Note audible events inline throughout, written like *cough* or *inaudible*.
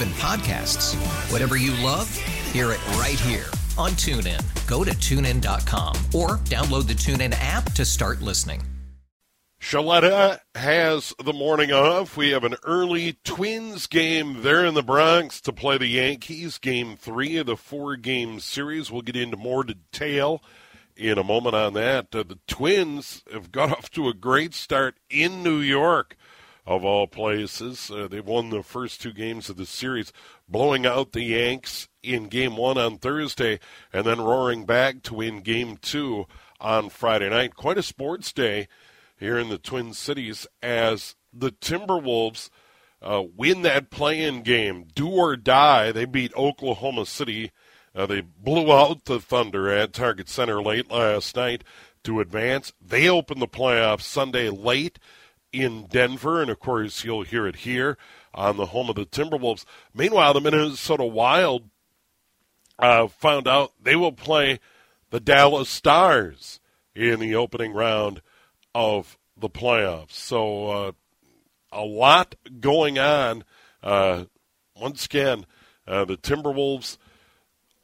even podcasts. Whatever you love, hear it right here on TuneIn. Go to tunein.com or download the TuneIn app to start listening. Shaletta has the morning off. We have an early Twins game there in the Bronx to play the Yankees. Game three of the four game series. We'll get into more detail in a moment on that. Uh, the Twins have got *laughs* off to a great start in New York of all places. Uh, they won the first two games of the series, blowing out the Yanks in game one on Thursday, and then roaring back to win game two on Friday night. Quite a sports day here in the Twin Cities as the Timberwolves uh, win that play-in game, do or die. They beat Oklahoma City. Uh, they blew out the Thunder at Target Center late last night to advance. They open the playoffs Sunday late in Denver, and of course, you'll hear it here on the home of the Timberwolves. Meanwhile, the Minnesota Wild uh, found out they will play the Dallas Stars in the opening round of the playoffs. So, uh, a lot going on. Uh, once again, uh, the Timberwolves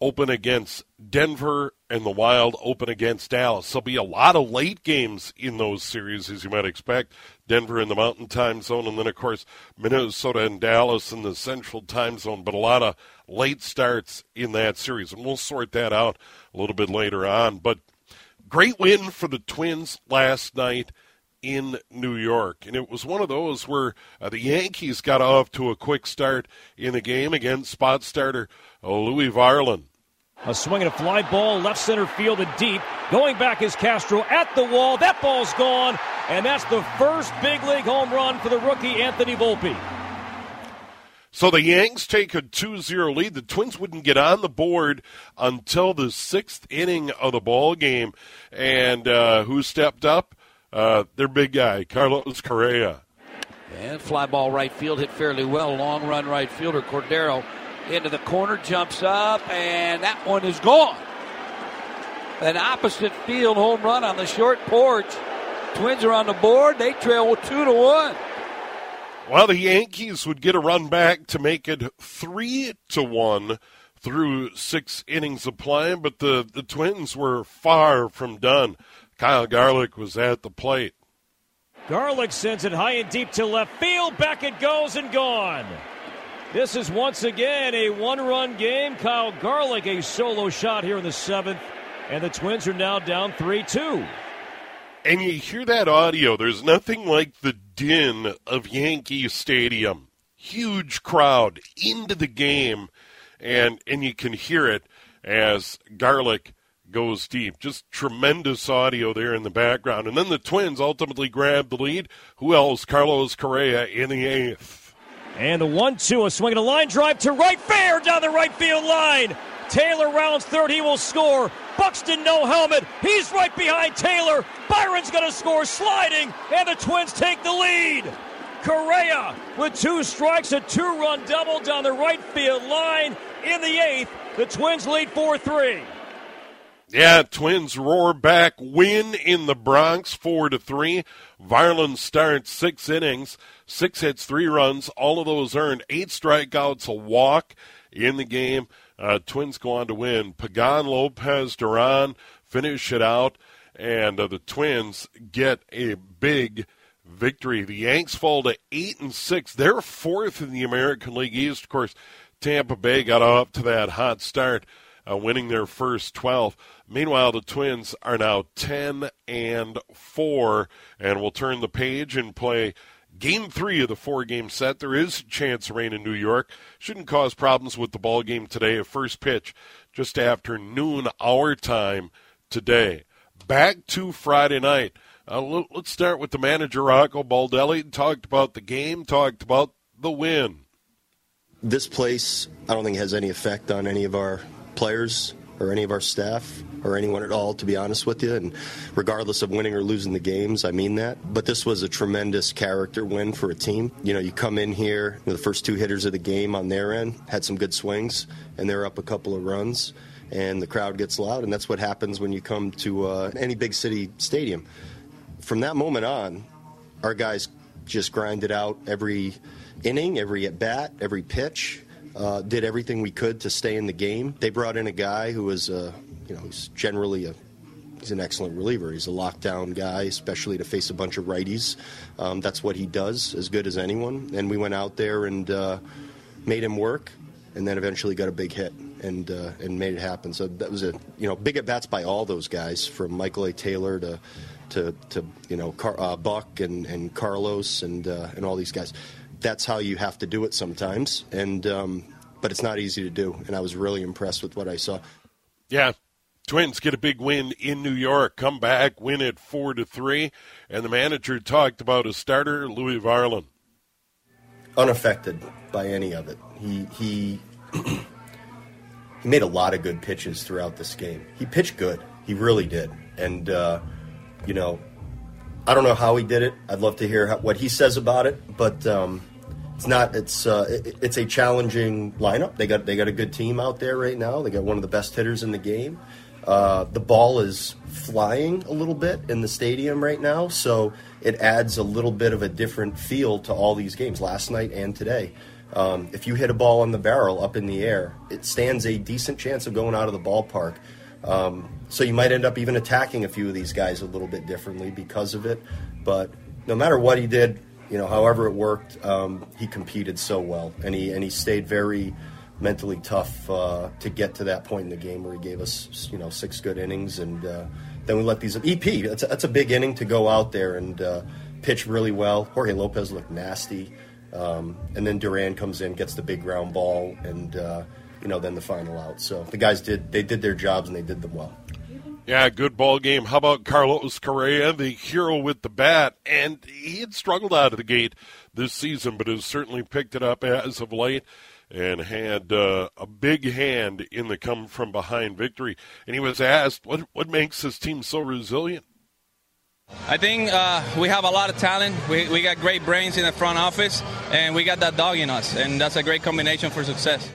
open against Denver and the Wild open against Dallas. There'll be a lot of late games in those series, as you might expect. Denver in the Mountain Time Zone, and then, of course, Minnesota and Dallas in the Central Time Zone, but a lot of late starts in that series. And we'll sort that out a little bit later on. But great win for the Twins last night in New York. And it was one of those where uh, the Yankees got off to a quick start in the game against spot starter Louis Varland. A swing and a fly ball, left center field and deep. Going back is Castro at the wall. That ball's gone. And that's the first big league home run for the rookie Anthony Volpe. So the Yanks take a 2 0 lead. The Twins wouldn't get on the board until the sixth inning of the ball game. And uh, who stepped up? Uh, their big guy, Carlos Correa. And fly ball right field hit fairly well. Long run right fielder Cordero into the corner, jumps up, and that one is gone. An opposite field home run on the short porch. Twins are on the board. They trail two to one. Well, the Yankees would get a run back to make it three to one through six innings of play, but the, the Twins were far from done. Kyle Garlick was at the plate. Garlick sends it high and deep to left field. Back it goes and gone. This is once again a one run game. Kyle Garlick, a solo shot here in the seventh, and the Twins are now down 3 2. And you hear that audio, there's nothing like the din of Yankee Stadium. Huge crowd into the game, and, and you can hear it as Garlick goes deep. Just tremendous audio there in the background. And then the Twins ultimately grab the lead. Who else? Carlos Correa in the eighth. And the 1 2, a swing and a line drive to right fair down the right field line. Taylor rounds third. He will score. Buxton, no helmet. He's right behind Taylor. Byron's going to score sliding, and the Twins take the lead. Correa with two strikes, a two run double down the right field line in the eighth. The Twins lead 4 3. Yeah, Twins roar back, win in the Bronx, four to three. Varland starts six innings, six hits, three runs, all of those earned, eight strikeouts, a walk in the game. Uh, Twins go on to win. Pagan, Lopez, Duran finish it out, and uh, the Twins get a big victory. The Yanks fall to eight and six. They're fourth in the American League East. Of course, Tampa Bay got off to that hot start, uh, winning their first 12. Meanwhile, the Twins are now 10 and 4, and will turn the page and play game three of the four game set. There is chance rain in New York. Shouldn't cause problems with the ball game today. A first pitch just after noon our time today. Back to Friday night. Uh, let's start with the manager, Rocco Baldelli. Talked about the game, talked about the win. This place, I don't think has any effect on any of our players or any of our staff or anyone at all, to be honest with you. And regardless of winning or losing the games, I mean that. But this was a tremendous character win for a team. You know, you come in here, the first two hitters of the game on their end had some good swings, and they're up a couple of runs. And the crowd gets loud, and that's what happens when you come to uh, any big city stadium. From that moment on, our guys just grinded out every inning, every at bat, every pitch. Uh, did everything we could to stay in the game. They brought in a guy who was, uh, you know, he's generally a he's an excellent reliever. He's a lockdown guy, especially to face a bunch of righties. Um, that's what he does as good as anyone. And we went out there and uh, made him work, and then eventually got a big hit and uh, and made it happen. So that was a you know big at bats by all those guys, from Michael A. Taylor to to, to you know Car- uh, Buck and, and Carlos and uh, and all these guys that's how you have to do it sometimes. And um, but it's not easy to do. And I was really impressed with what I saw. Yeah, Twins get a big win in New York, come back, win it four to three, and the manager talked about his starter Louis Varland. Unaffected by any of it. He he he made a lot of good pitches throughout this game. He pitched good. He really did. And uh, you know, I don't know how he did it. I'd love to hear how, what he says about it, but um, it's not. It's uh, it, it's a challenging lineup. They got they got a good team out there right now. They got one of the best hitters in the game. Uh, the ball is flying a little bit in the stadium right now, so it adds a little bit of a different feel to all these games. Last night and today, um, if you hit a ball on the barrel up in the air, it stands a decent chance of going out of the ballpark. Um, so you might end up even attacking a few of these guys a little bit differently because of it. But no matter what he did, you know, however it worked, um, he competed so well, and he and he stayed very mentally tough uh, to get to that point in the game where he gave us, you know, six good innings, and uh, then we let these EP. That's a, that's a big inning to go out there and uh, pitch really well. Jorge Lopez looked nasty, um, and then Duran comes in, gets the big ground ball, and uh, you know, then the final out. So the guys did they did their jobs and they did them well. Yeah, good ball game. How about Carlos Correa, the hero with the bat? And he had struggled out of the gate this season, but has certainly picked it up as of late and had uh, a big hand in the come from behind victory. And he was asked, what, what makes this team so resilient? I think uh, we have a lot of talent. We, we got great brains in the front office, and we got that dog in us, and that's a great combination for success.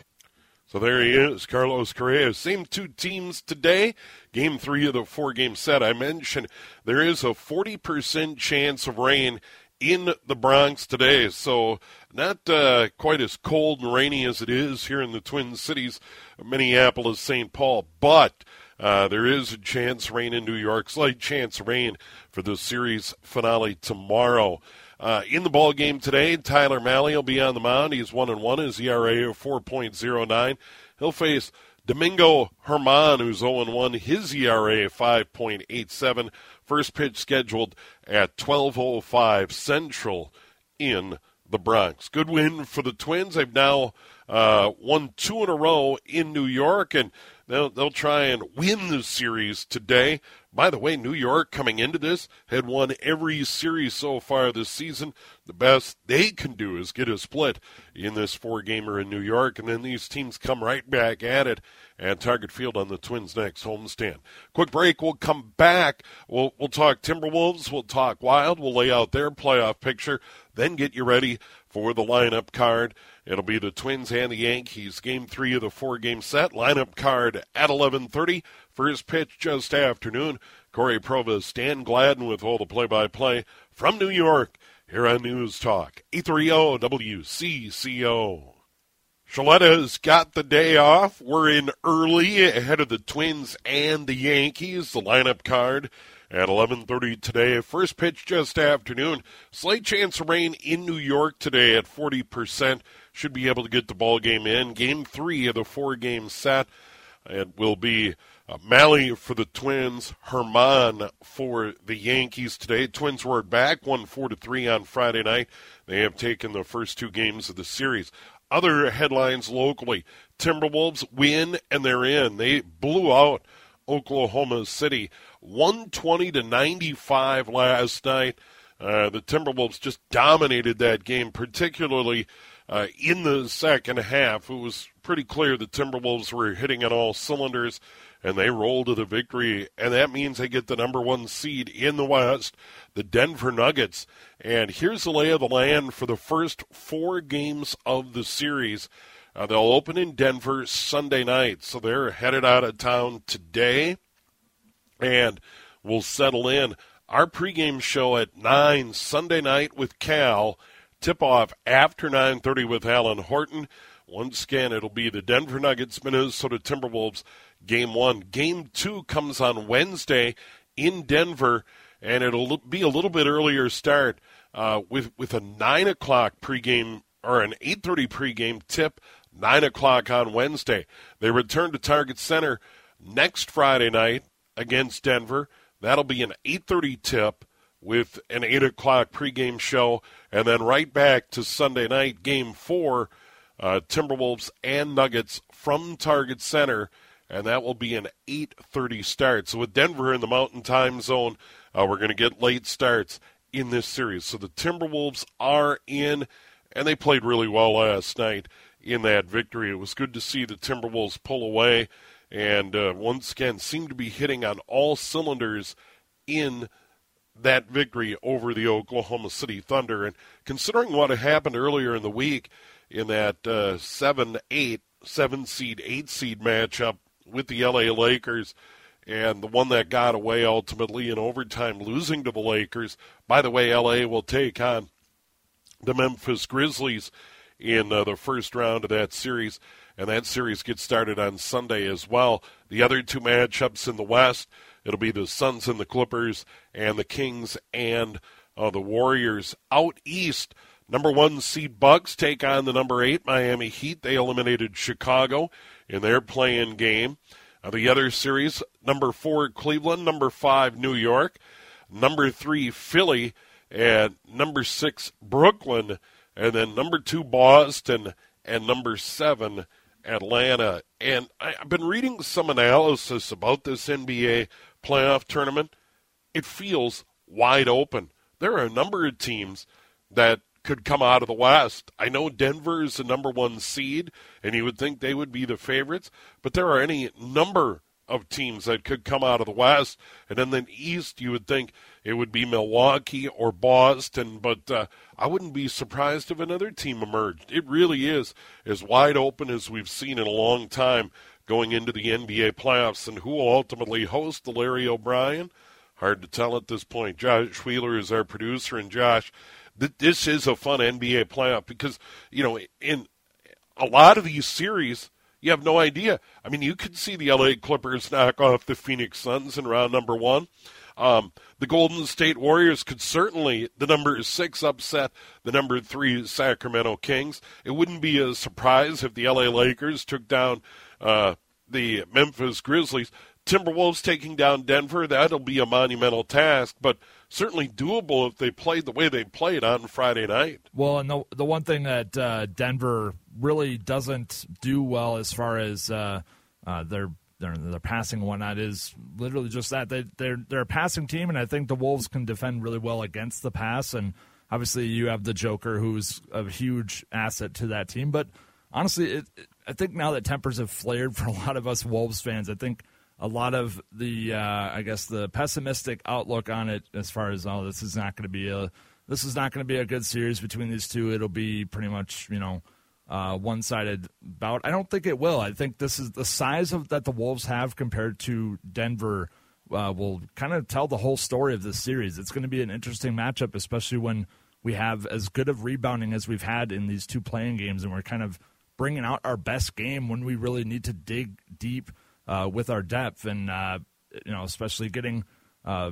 So there he is, Carlos Correa. Same two teams today. Game three of the four game set. I mentioned there is a 40% chance of rain in the Bronx today. So not uh, quite as cold and rainy as it is here in the Twin Cities, Minneapolis, St. Paul. But uh, there is a chance rain in New York, slight chance rain for the series finale tomorrow. Uh, in the ball game today, Tyler Mahle will be on the mound. He's one and one. His ERA of 4.09. He'll face Domingo German, who's 0 and 1. His ERA 5.87. First pitch scheduled at 12:05 Central in the Bronx. Good win for the Twins. They've now uh, won two in a row in New York, and they'll they'll try and win the series today. By the way, New York coming into this had won every series so far this season. The best they can do is get a split in this four gamer in New York, and then these teams come right back at it at Target Field on the Twins' next homestand. Quick break. We'll come back. We'll we'll talk Timberwolves. We'll talk Wild. We'll lay out their playoff picture. Then get you ready for the lineup card. It'll be the Twins and the Yankees. Game three of the four-game set. Lineup card at 11:30. First pitch just afternoon. Cory Provus, Dan Gladden with all the play-by-play from New York here on News Talk 830 WCCO. Shaleta's got the day off. We're in early ahead of the Twins and the Yankees. The lineup card at 11:30 today. First pitch just afternoon. Slight chance of rain in New York today at 40%. should be able to get the ball game in. Game three of the four game set. It will be uh, for the Twins, Germán for the Yankees today. Twins were back one four to three on Friday night. They have taken the first two games of the series. Other headlines locally: Timberwolves win and they're in. They blew out Oklahoma City, 120 to 95 last night. Uh, the Timberwolves just dominated that game, particularly uh, in the second half. It was pretty clear the Timberwolves were hitting on all cylinders, and they roll to the victory. And that means they get the number one seed in the West, the Denver Nuggets. And here's the lay of the land for the first four games of the series. Uh, they'll open in Denver Sunday night, so they're headed out of town today, and we'll settle in our pregame show at 9 Sunday night with Cal. Tip off after 9:30 with Alan Horton. Once again, it'll be the Denver Nuggets, Minnesota Timberwolves, game one. Game two comes on Wednesday in Denver, and it'll be a little bit earlier start uh, with with a nine o'clock pregame or an 8:30 pregame tip. Nine o'clock on Wednesday. They return to Target Center next Friday night against Denver. That'll be an 8:30 tip with an 8 o'clock pregame show, and then right back to Sunday night, Game Four, uh, Timberwolves and Nuggets from Target Center, and that will be an 8:30 start. So with Denver in the Mountain Time Zone, uh, we're going to get late starts in this series. So the Timberwolves are in, and they played really well last night in that victory. It was good to see the Timberwolves pull away and uh, once again seemed to be hitting on all cylinders in that victory over the Oklahoma City Thunder. And considering what had happened earlier in the week in that uh, 7 8, 7 seed, 8 seed matchup with the LA Lakers, and the one that got away ultimately in overtime, losing to the Lakers. By the way, LA will take on the Memphis Grizzlies in uh, the first round of that series and that series gets started on Sunday as well. The other two matchups in the West, it'll be the Suns and the Clippers, and the Kings and uh, the Warriors. Out East, number one seed Bucks take on the number eight Miami Heat. They eliminated Chicago in their play-in game. Uh, the other series, number four Cleveland, number five New York, number three Philly, and number six Brooklyn, and then number two Boston, and number seven Atlanta. And I, have been reading some analysis about this NBA playoff tournament. It feels wide open. There are a number of teams that could come out of the West. I know Denver is the number one seed, and you would think they would be the favorites, but there are any number of teams that could come out of the West. And then the East, you would think it would be Milwaukee or Boston, but uh, I wouldn't be surprised if another team emerged. It really is as wide open as we've seen in a long time going into the NBA playoffs. And who will ultimately host the Larry O'Brien? Hard to tell at this point. Josh Wheeler is our producer, and Josh, th- this is a fun NBA playoff because, you know, in a lot of these series – you have no idea. I mean, you could see the LA Clippers knock off the Phoenix Suns in round number one. Um, the Golden State Warriors could certainly, the number six, upset the number three Sacramento Kings. It wouldn't be a surprise if the LA Lakers took down uh, the Memphis Grizzlies. Timberwolves taking down Denver, that'll be a monumental task, but certainly doable if they played the way they played on Friday night. Well, and the, the one thing that uh, Denver really doesn't do well as far as uh, uh, their, their their passing and whatnot is literally just that they they're they're a passing team, and I think the Wolves can defend really well against the pass. And obviously, you have the Joker, who's a huge asset to that team. But honestly, it, it, I think now that tempers have flared for a lot of us Wolves fans, I think a lot of the uh, I guess the pessimistic outlook on it as far as oh this is not going to be a this is not going to be a good series between these two. It'll be pretty much you know uh, one sided bout. I don't think it will. I think this is the size of that the Wolves have compared to Denver. Uh, will kind of tell the whole story of this series. It's going to be an interesting matchup, especially when we have as good of rebounding as we've had in these two play-in games, and we're kind of bringing out our best game when we really need to dig deep uh, with our depth, and uh, you know, especially getting uh,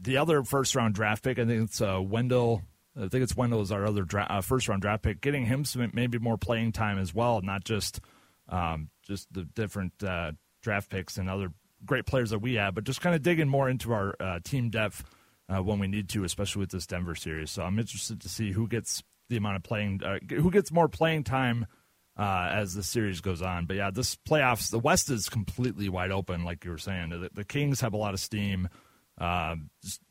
the other first round draft pick. I think it's uh, Wendell I think it's Wendell is our other dra- uh, first round draft pick. Getting him some maybe more playing time as well, not just um, just the different uh, draft picks and other great players that we have, but just kind of digging more into our team depth when we need to, especially with this Denver series. So I'm interested to see who gets the amount of playing, who gets more playing time uh, as the series goes on. But yeah, this playoffs, the West is completely wide open, like you were saying. The, the Kings have a lot of steam. Uh,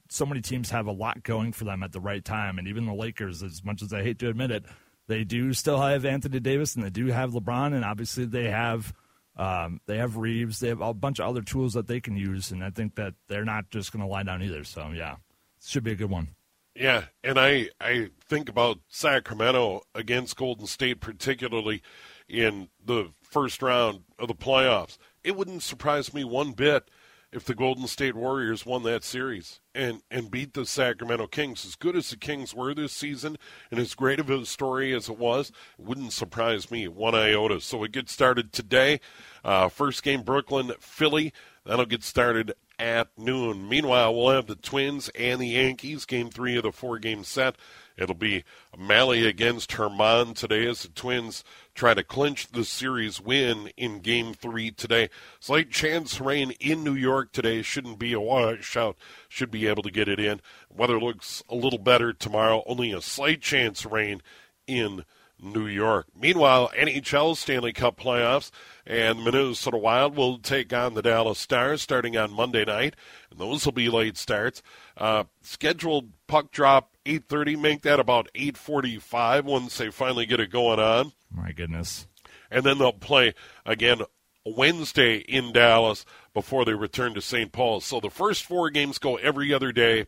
so many teams have a lot going for them at the right time, and even the Lakers, as much as I hate to admit it, they do still have Anthony Davis and they do have LeBron, and obviously they have um, they have Reaves. They have a bunch of other tools that they can use, and I think that they're not just going to lie down either. So yeah, should be a good one. Yeah, and I I think about Sacramento against Golden State, particularly in the first round of the playoffs. It wouldn't surprise me one bit if the Golden State Warriors won that series and, and beat the Sacramento Kings. As good as the Kings were this season and as great of a story as it was, it wouldn't surprise me one iota. So we get started today. Uh, first game, Brooklyn, Philly. That'll get started at noon. Meanwhile, we'll have the Twins and the Yankees, game three of the four game set. It'll be Mahle against Germán today as the Twins try to clinch the series win in game three today. Slight chance rain in New York today. Shouldn't be a washout. Should be able to get it in. Weather looks a little better tomorrow. Only a slight chance rain in New York. Meanwhile, NHL Stanley Cup playoffs and Minnesota Wild will take on the Dallas Stars starting on Monday night, and those will be late starts. Uh, scheduled puck drop 8:30. Make that about 8:45 once they finally get it going on. My goodness. And then they'll play again Wednesday in Dallas before they return to St. Paul. So the first four games go every other day.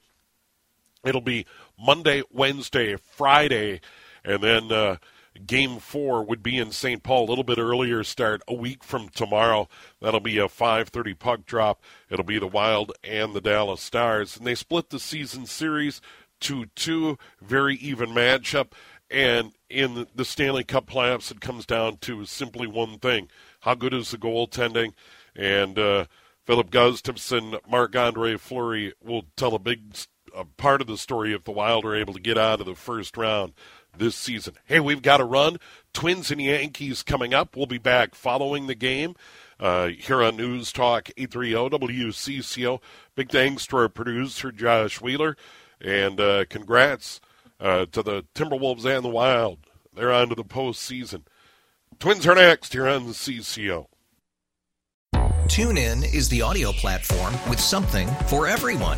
It'll be Monday, Wednesday, Friday, and then uh, Game four would be in St. Paul, a little bit earlier start a week from tomorrow. That'll be a 5:30 puck drop. It'll be the Wild and the Dallas Stars, and they split the season series to two, very even matchup. And in the Stanley Cup playoffs, it comes down to simply one thing: how good is the goaltending? And uh, Filip Gustavsson, Marc Andre Fleury will tell a big a part of the story if the Wild are able to get out of the first round this season. Hey, we've got a run. Twins and Yankees coming up. We'll be back following the game uh, here on News Talk 830 WCCO. Big thanks to our producer, Josh Wheeler. And uh, congrats uh, to the Timberwolves and the Wild. They're on to the postseason. Twins are next here on the CCO. TuneIn is the audio platform with something for everyone.